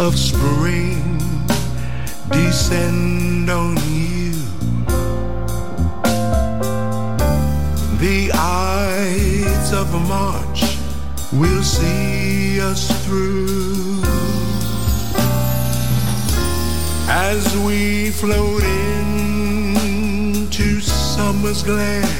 of spring descend on you. The eyes of March will see us through as we float into summer's glare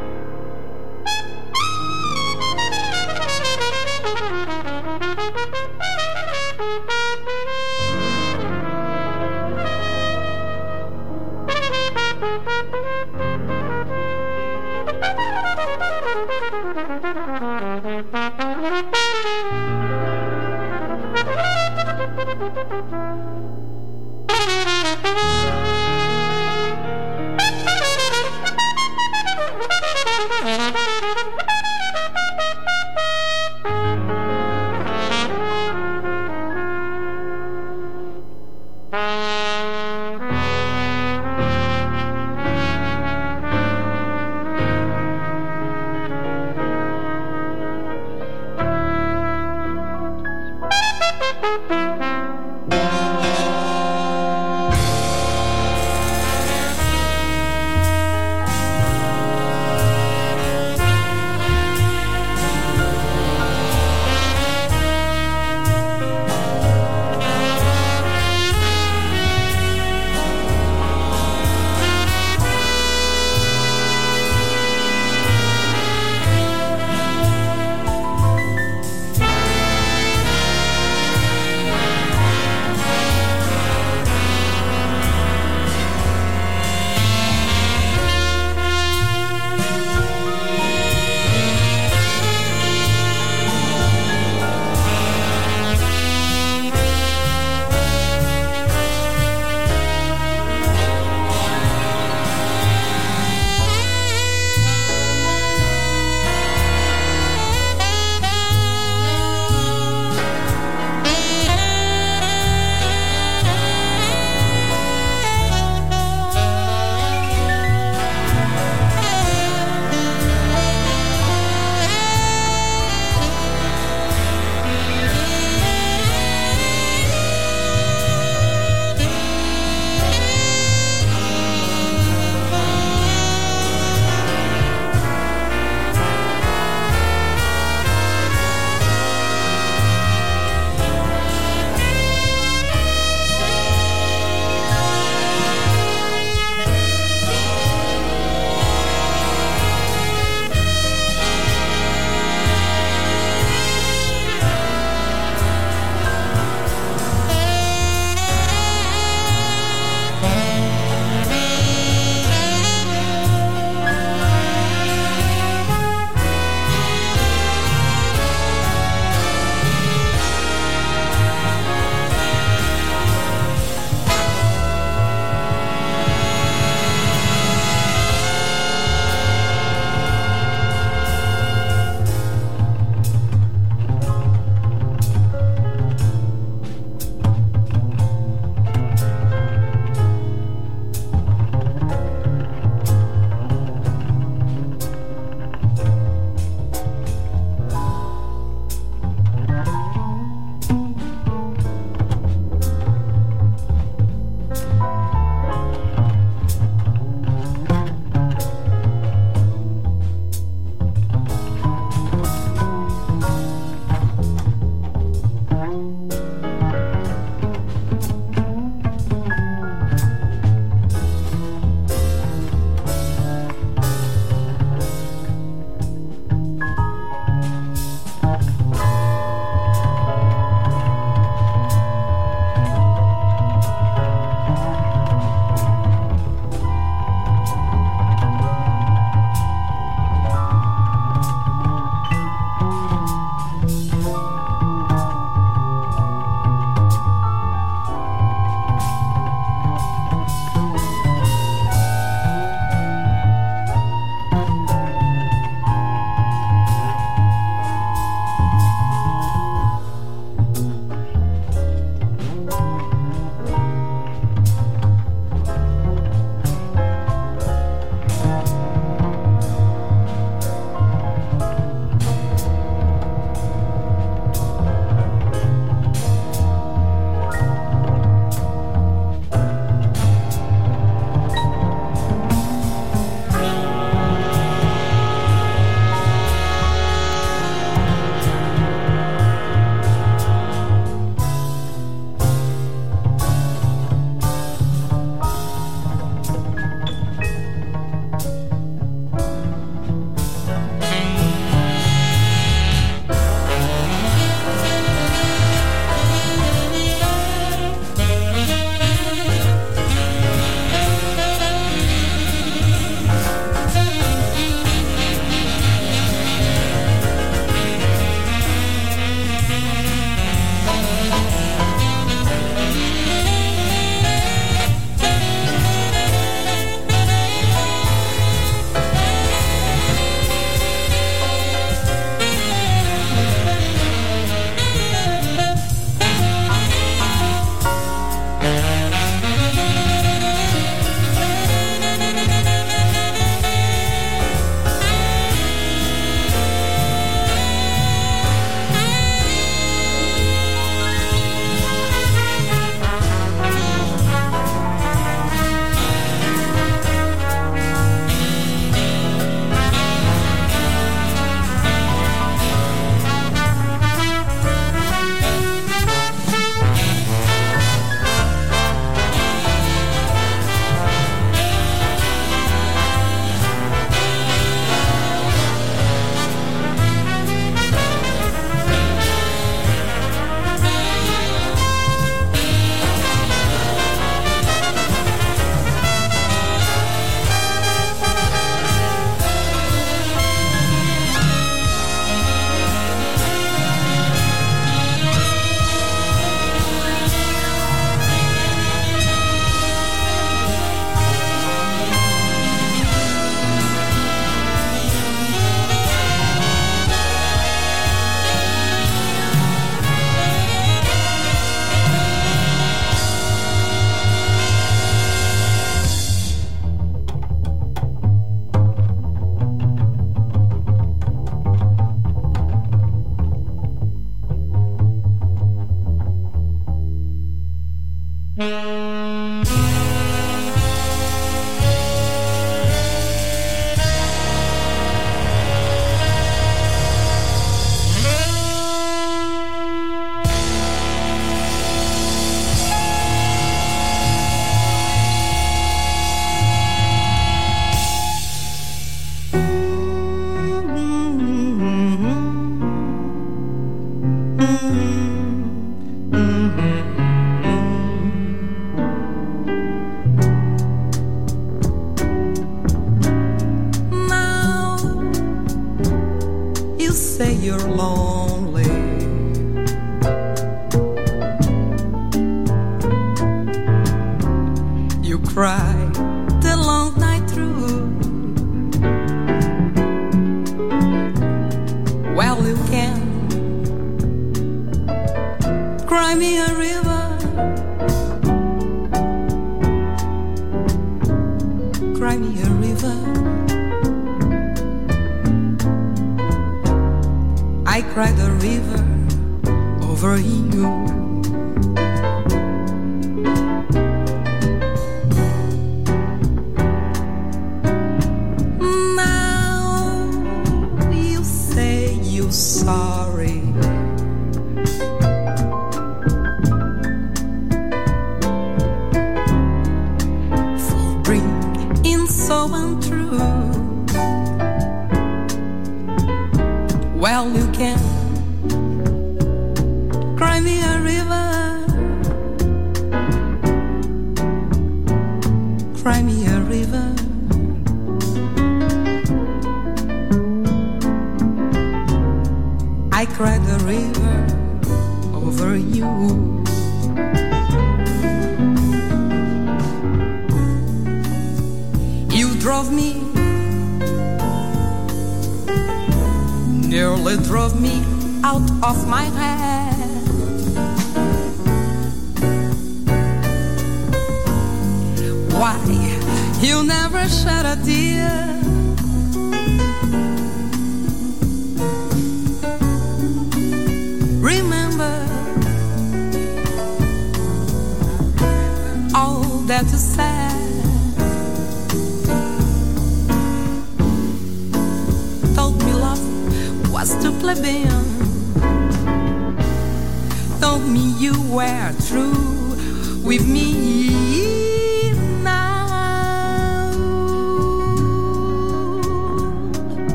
Ride the river over you.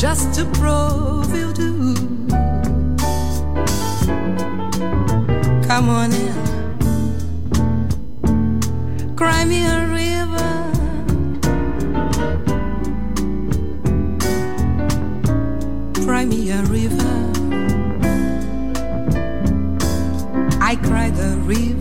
just to prove you do. Come on in, cry me a river. Cry me a river. I cry the river.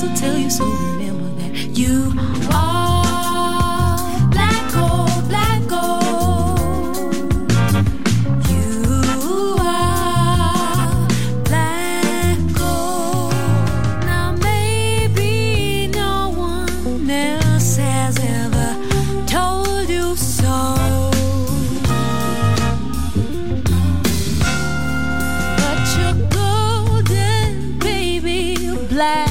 else will tell you, so remember that you are black gold, black gold. You are black gold. Now maybe no one else has ever told you so. But you're golden, baby, black.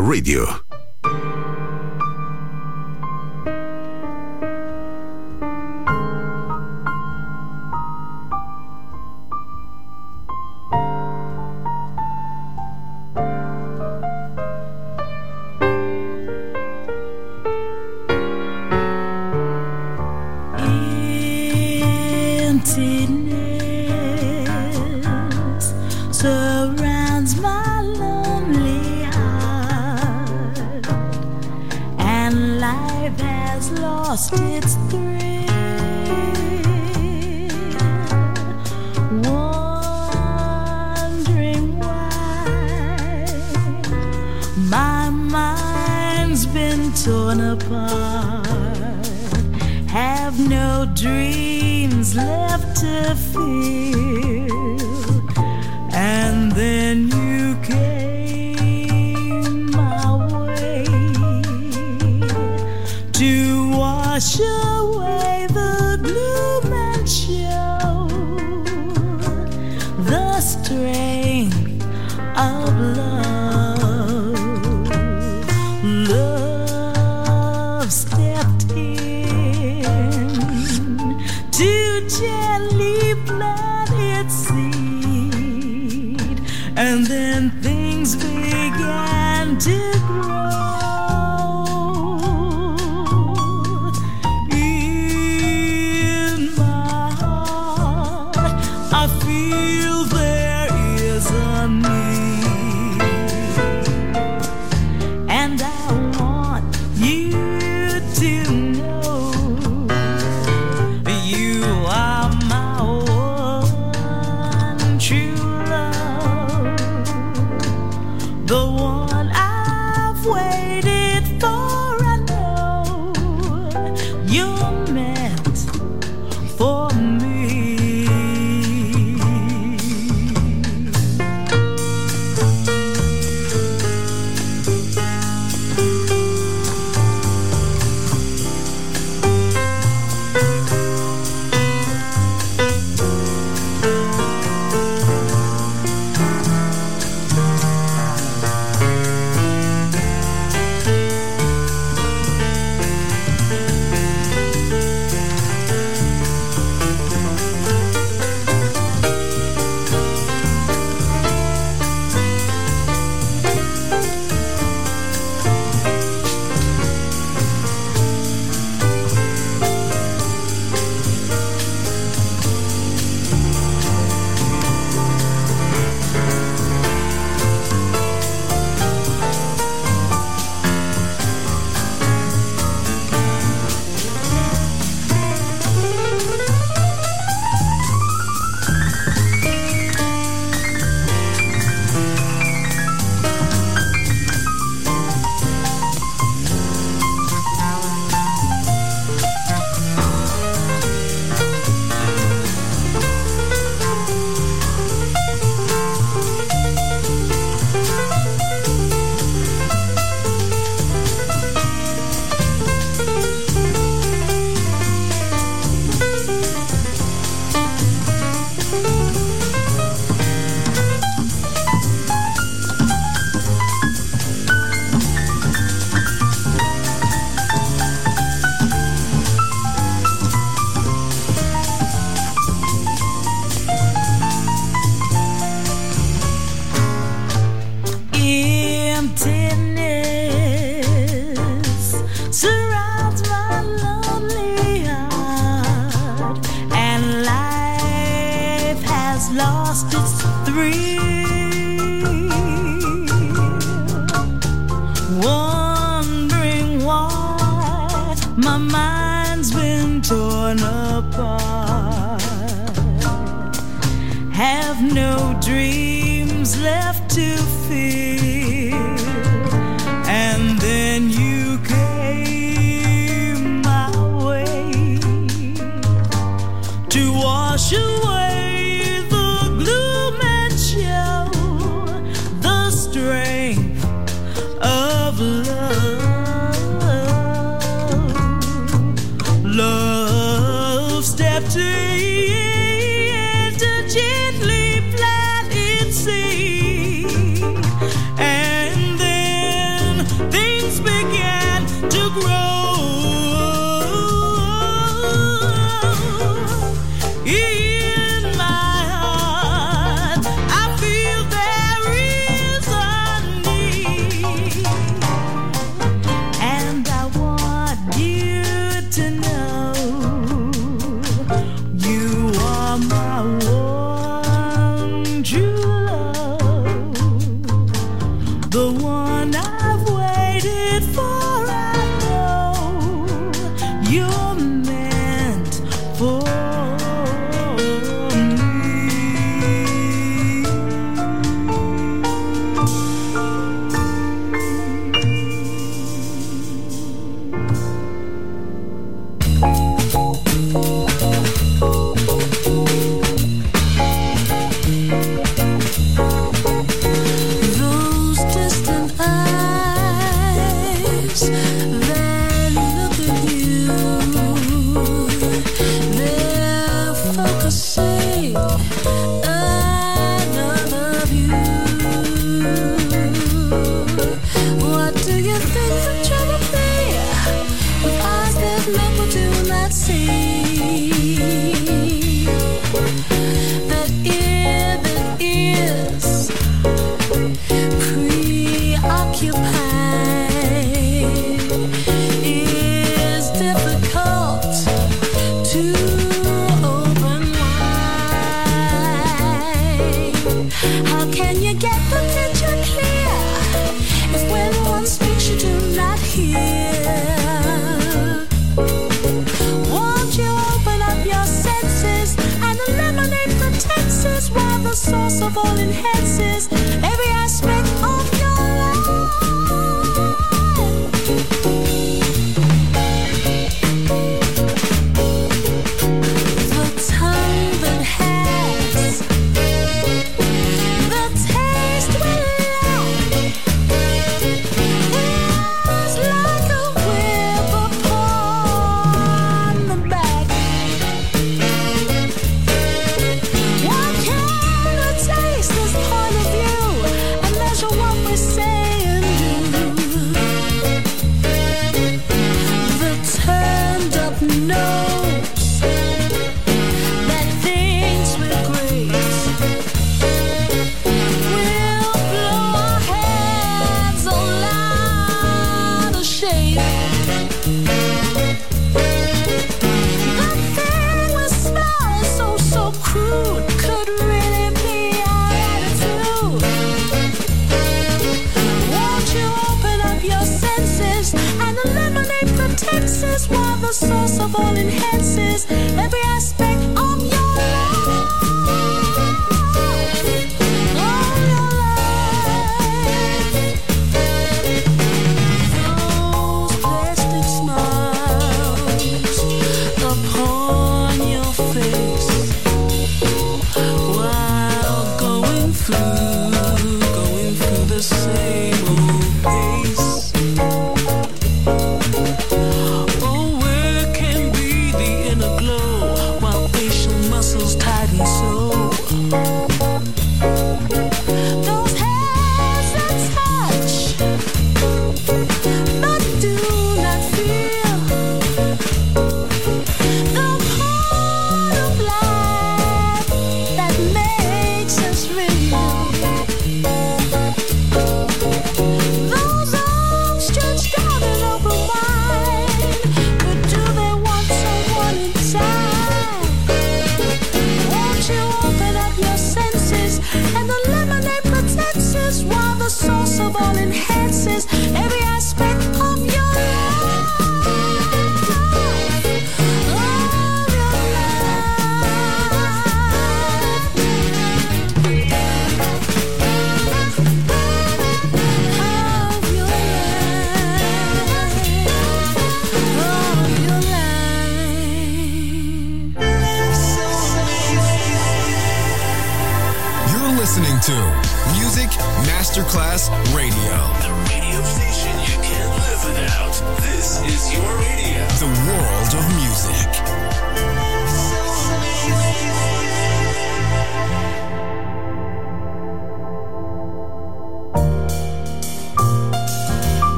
Radio. lost its thrill, wondering why my mind's been torn apart. Have no dreams left to fear. lost its thrill, wondering why my mind's been torn apart. Have no dream.